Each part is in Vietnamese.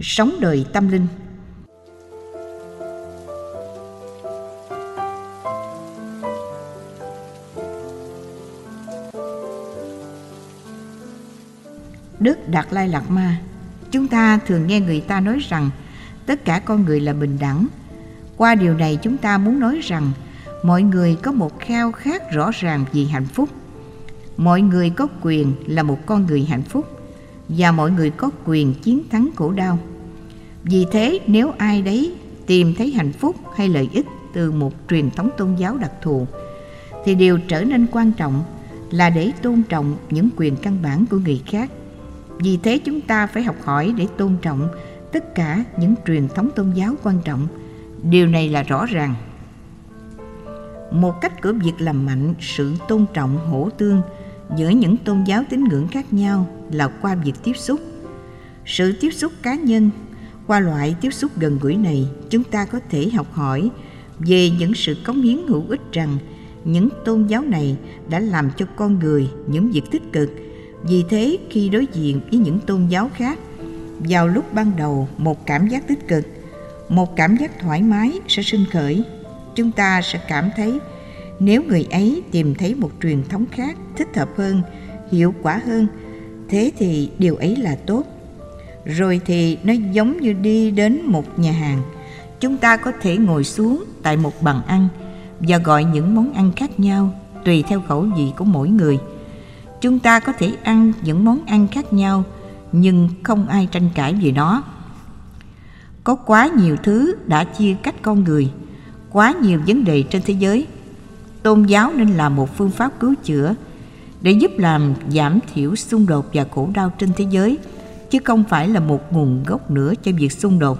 sống đời tâm linh Đức Đạt Lai Lạt Ma, Chúng ta thường nghe người ta nói rằng tất cả con người là bình đẳng. Qua điều này chúng ta muốn nói rằng mọi người có một khao khát rõ ràng vì hạnh phúc. Mọi người có quyền là một con người hạnh phúc và mọi người có quyền chiến thắng khổ đau. Vì thế, nếu ai đấy tìm thấy hạnh phúc hay lợi ích từ một truyền thống tôn giáo đặc thù, thì điều trở nên quan trọng là để tôn trọng những quyền căn bản của người khác vì thế, chúng ta phải học hỏi để tôn trọng tất cả những truyền thống tôn giáo quan trọng. Điều này là rõ ràng. Một cách của việc làm mạnh sự tôn trọng hỗ tương giữa những tôn giáo tín ngưỡng khác nhau là qua việc tiếp xúc. Sự tiếp xúc cá nhân qua loại tiếp xúc gần gũi này, chúng ta có thể học hỏi về những sự cống hiến hữu ích rằng những tôn giáo này đã làm cho con người những việc tích cực vì thế khi đối diện với những tôn giáo khác, vào lúc ban đầu một cảm giác tích cực, một cảm giác thoải mái sẽ sinh khởi. Chúng ta sẽ cảm thấy nếu người ấy tìm thấy một truyền thống khác thích hợp hơn, hiệu quả hơn, thế thì điều ấy là tốt. Rồi thì nó giống như đi đến một nhà hàng, chúng ta có thể ngồi xuống tại một bàn ăn và gọi những món ăn khác nhau tùy theo khẩu vị của mỗi người – chúng ta có thể ăn những món ăn khác nhau nhưng không ai tranh cãi về nó. Có quá nhiều thứ đã chia cách con người quá nhiều vấn đề trên thế giới tôn giáo nên là một phương pháp cứu chữa để giúp làm giảm thiểu xung đột và khổ đau trên thế giới, chứ không phải là một nguồn gốc nữa cho việc xung đột.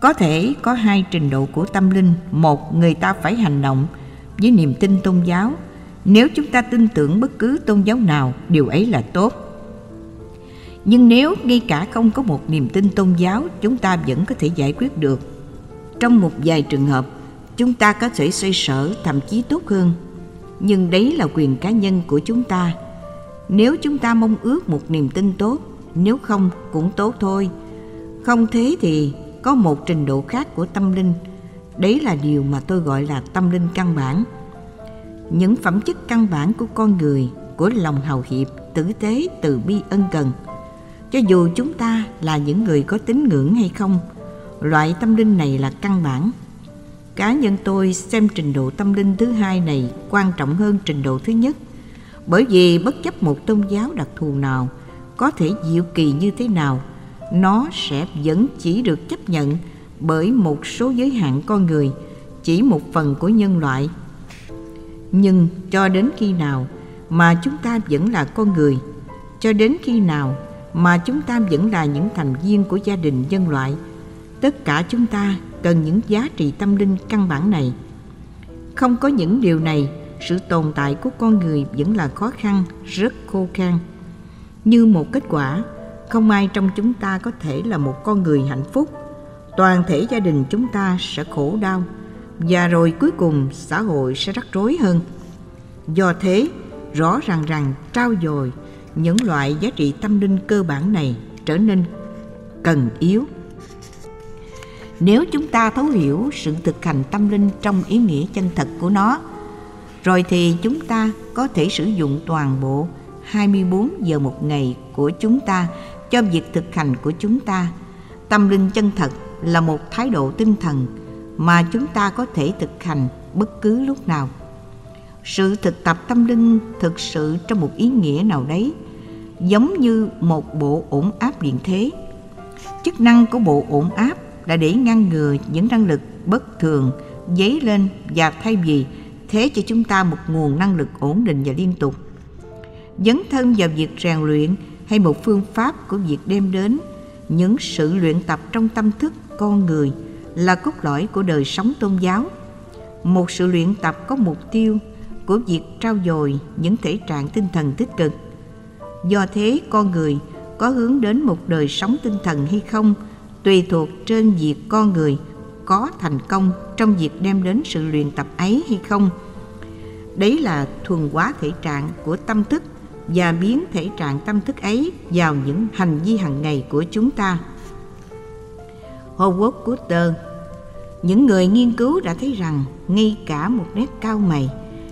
Có thể có hai trình độ của tâm linh. Một, người ta phải hành động với niềm tin tôn giáo. Nếu chúng ta tin tưởng bất cứ tôn giáo nào, điều ấy là tốt. Nhưng nếu ngay cả không có một niềm tin tôn giáo, chúng ta vẫn có thể giải quyết được. Trong một vài trường hợp chúng ta có thể xoay sở thậm chí tốt hơn. Nhưng đấy là quyền cá nhân của chúng ta. Nếu chúng ta mong ước một niềm tin tốt, nếu không cũng tốt thôi. Không thế thì có một trình độ khác của tâm linh. Đấy là điều mà tôi gọi là tâm linh căn bản. Những phẩm chất căn bản của con người, của lòng hào hiệp, tử tế, từ bi, ân cần. Cho dù chúng ta là những người có tín ngưỡng hay không, loại tâm linh này là căn bản cá nhân tôi xem trình độ tâm linh thứ hai này quan trọng hơn trình độ thứ nhất. Bởi vì bất chấp một tôn giáo đặc thù nào, có thể diệu kỳ như thế nào, nó sẽ vẫn chỉ được chấp nhận bởi một số giới hạn con người, chỉ một phần của nhân loại. Nhưng cho đến khi nào mà chúng ta vẫn là con người, cho đến khi nào mà chúng ta vẫn là những thành viên của gia đình nhân loại tất cả chúng ta cần những giá trị tâm linh căn bản này. Không có những điều này, sự tồn tại của con người vẫn là khó khăn, rất khô khan. Như một kết quả, không ai trong chúng ta có thể là một con người hạnh phúc. Toàn thể gia đình chúng ta sẽ khổ đau, và rồi cuối cùng xã hội sẽ rắc rối hơn. Do thế, rõ ràng rằng trao dồi những loại giá trị tâm linh cơ bản này trở nên cần yếu nếu chúng ta thấu hiểu sự thực hành tâm linh trong ý nghĩa chân thật của nó, rồi thì chúng ta có thể sử dụng toàn bộ 24 giờ một ngày của chúng ta cho việc thực hành của chúng ta. Tâm linh chân thật là một thái độ tinh thần mà chúng ta có thể thực hành bất cứ lúc nào sự thực tập tâm linh thực sự trong một ý nghĩa nào đấy, giống như một bộ ổn áp điện thế chức năng của bộ ổn áp là để ngăn ngừa những năng lực bất thường, dấy lên và thay vì thế cho chúng ta một nguồn năng lực ổn định và liên tục. Dấn thân vào việc rèn luyện hay một phương pháp của việc đem đến những sự luyện tập trong tâm thức con người là cốt lõi của đời sống tôn giáo. Một sự luyện tập có mục tiêu của việc trao dồi những thể trạng tinh thần tích cực. Do thế, con người có hướng đến một đời sống tinh thần hay không tùy thuộc trên việc con người có thành công trong việc đem đến sự luyện tập ấy hay không đấy là thuần hóa thể trạng của tâm thức và biến thể trạng tâm thức ấy vào những hành vi hàng ngày của chúng ta Howard Carter. Những người nghiên cứu đã thấy rằng ngay cả một nét cao mày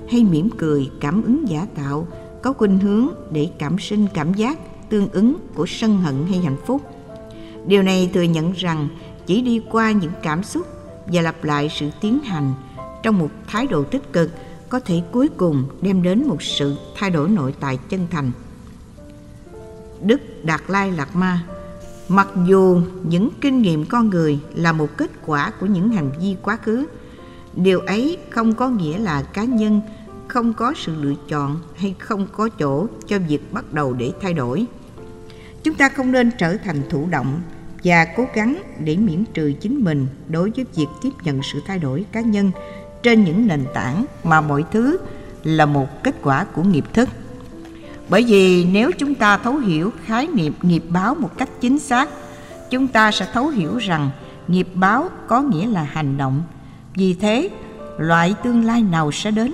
hay mỉm cười cảm ứng giả tạo có khuynh hướng để cảm sinh cảm giác tương ứng của sân hận hay hạnh phúc. Điều này thừa nhận rằng chỉ đi qua những cảm xúc và lặp lại sự tiến hành trong một thái độ tích cực có thể cuối cùng đem đến một sự thay đổi nội tại chân thành. Đức Đạt Lai Lạt Ma Mặc dù những kinh nghiệm con người là một kết quả của những hành vi quá khứ, điều ấy không có nghĩa là cá nhân không có sự lựa chọn hay không có chỗ cho việc bắt đầu để thay đổi. Chúng ta không nên trở thành thụ động và cố gắng để miễn trừ chính mình đối với việc tiếp nhận sự thay đổi cá nhân trên những nền tảng mà mọi thứ là một kết quả của nghiệp thức. Bởi vì nếu chúng ta thấu hiểu khái niệm nghiệp báo một cách chính xác, chúng ta sẽ thấu hiểu rằng nghiệp báo có nghĩa là hành động. Vì thế, loại tương lai nào sẽ đến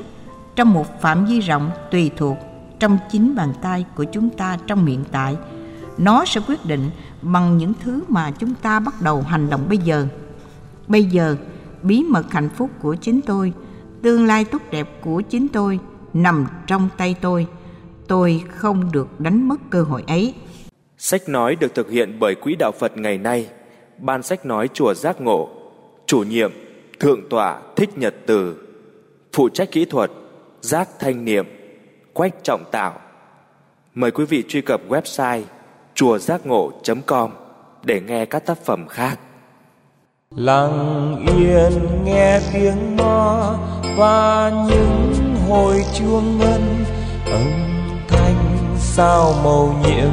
trong một phạm vi rộng tùy thuộc trong chính bàn tay của chúng ta trong hiện tại. Nó sẽ quyết định bằng những thứ mà chúng ta bắt đầu hành động bây giờ. Bây giờ, bí mật hạnh phúc của chính tôi, tương lai tốt đẹp của chính tôi nằm trong tay tôi – tôi không được đánh mất cơ hội ấy. Sách nói được thực hiện bởi Quỹ đạo Phật ngày nay, Ban sách nói Chùa Giác Ngộ, chủ nhiệm Thượng tọa Thích Nhật Từ, phụ trách kỹ thuật Giác Thanh Niệm, Quách Trọng Tạo. Mời quý vị truy cập website chùa giác ngộ.com để nghe các tác phẩm khác. Lặng yên nghe tiếng mõ và những hồi chuông ngân. Âm thanh sao màu nhiệm,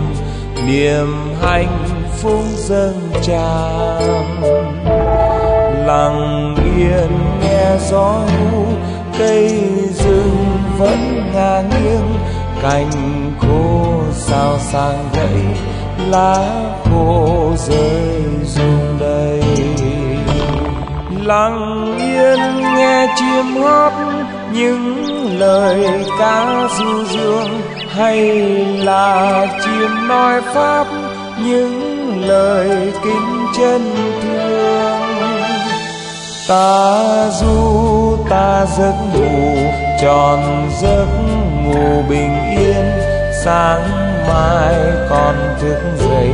niềm hạnh phúc dâng tràn lặng yên nghe gió hú cây rừng vẫn ngả nghiêng cành khô sao sang gãy lá khô rơi rụng đầy. Lặng yên nghe chim hót, những lời ca du dương, hay là chim nói pháp, những lời kính chân thương. Ta du, ta giấc ngủ, tròn giấc ngủ bình yên, sáng mai còn thức dậy,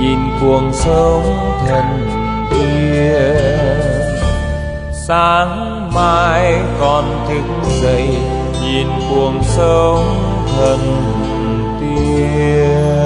nhìn cuồng sống thần tiên sáng mai còn thức dậy, nhìn cuồng sống thần tiên.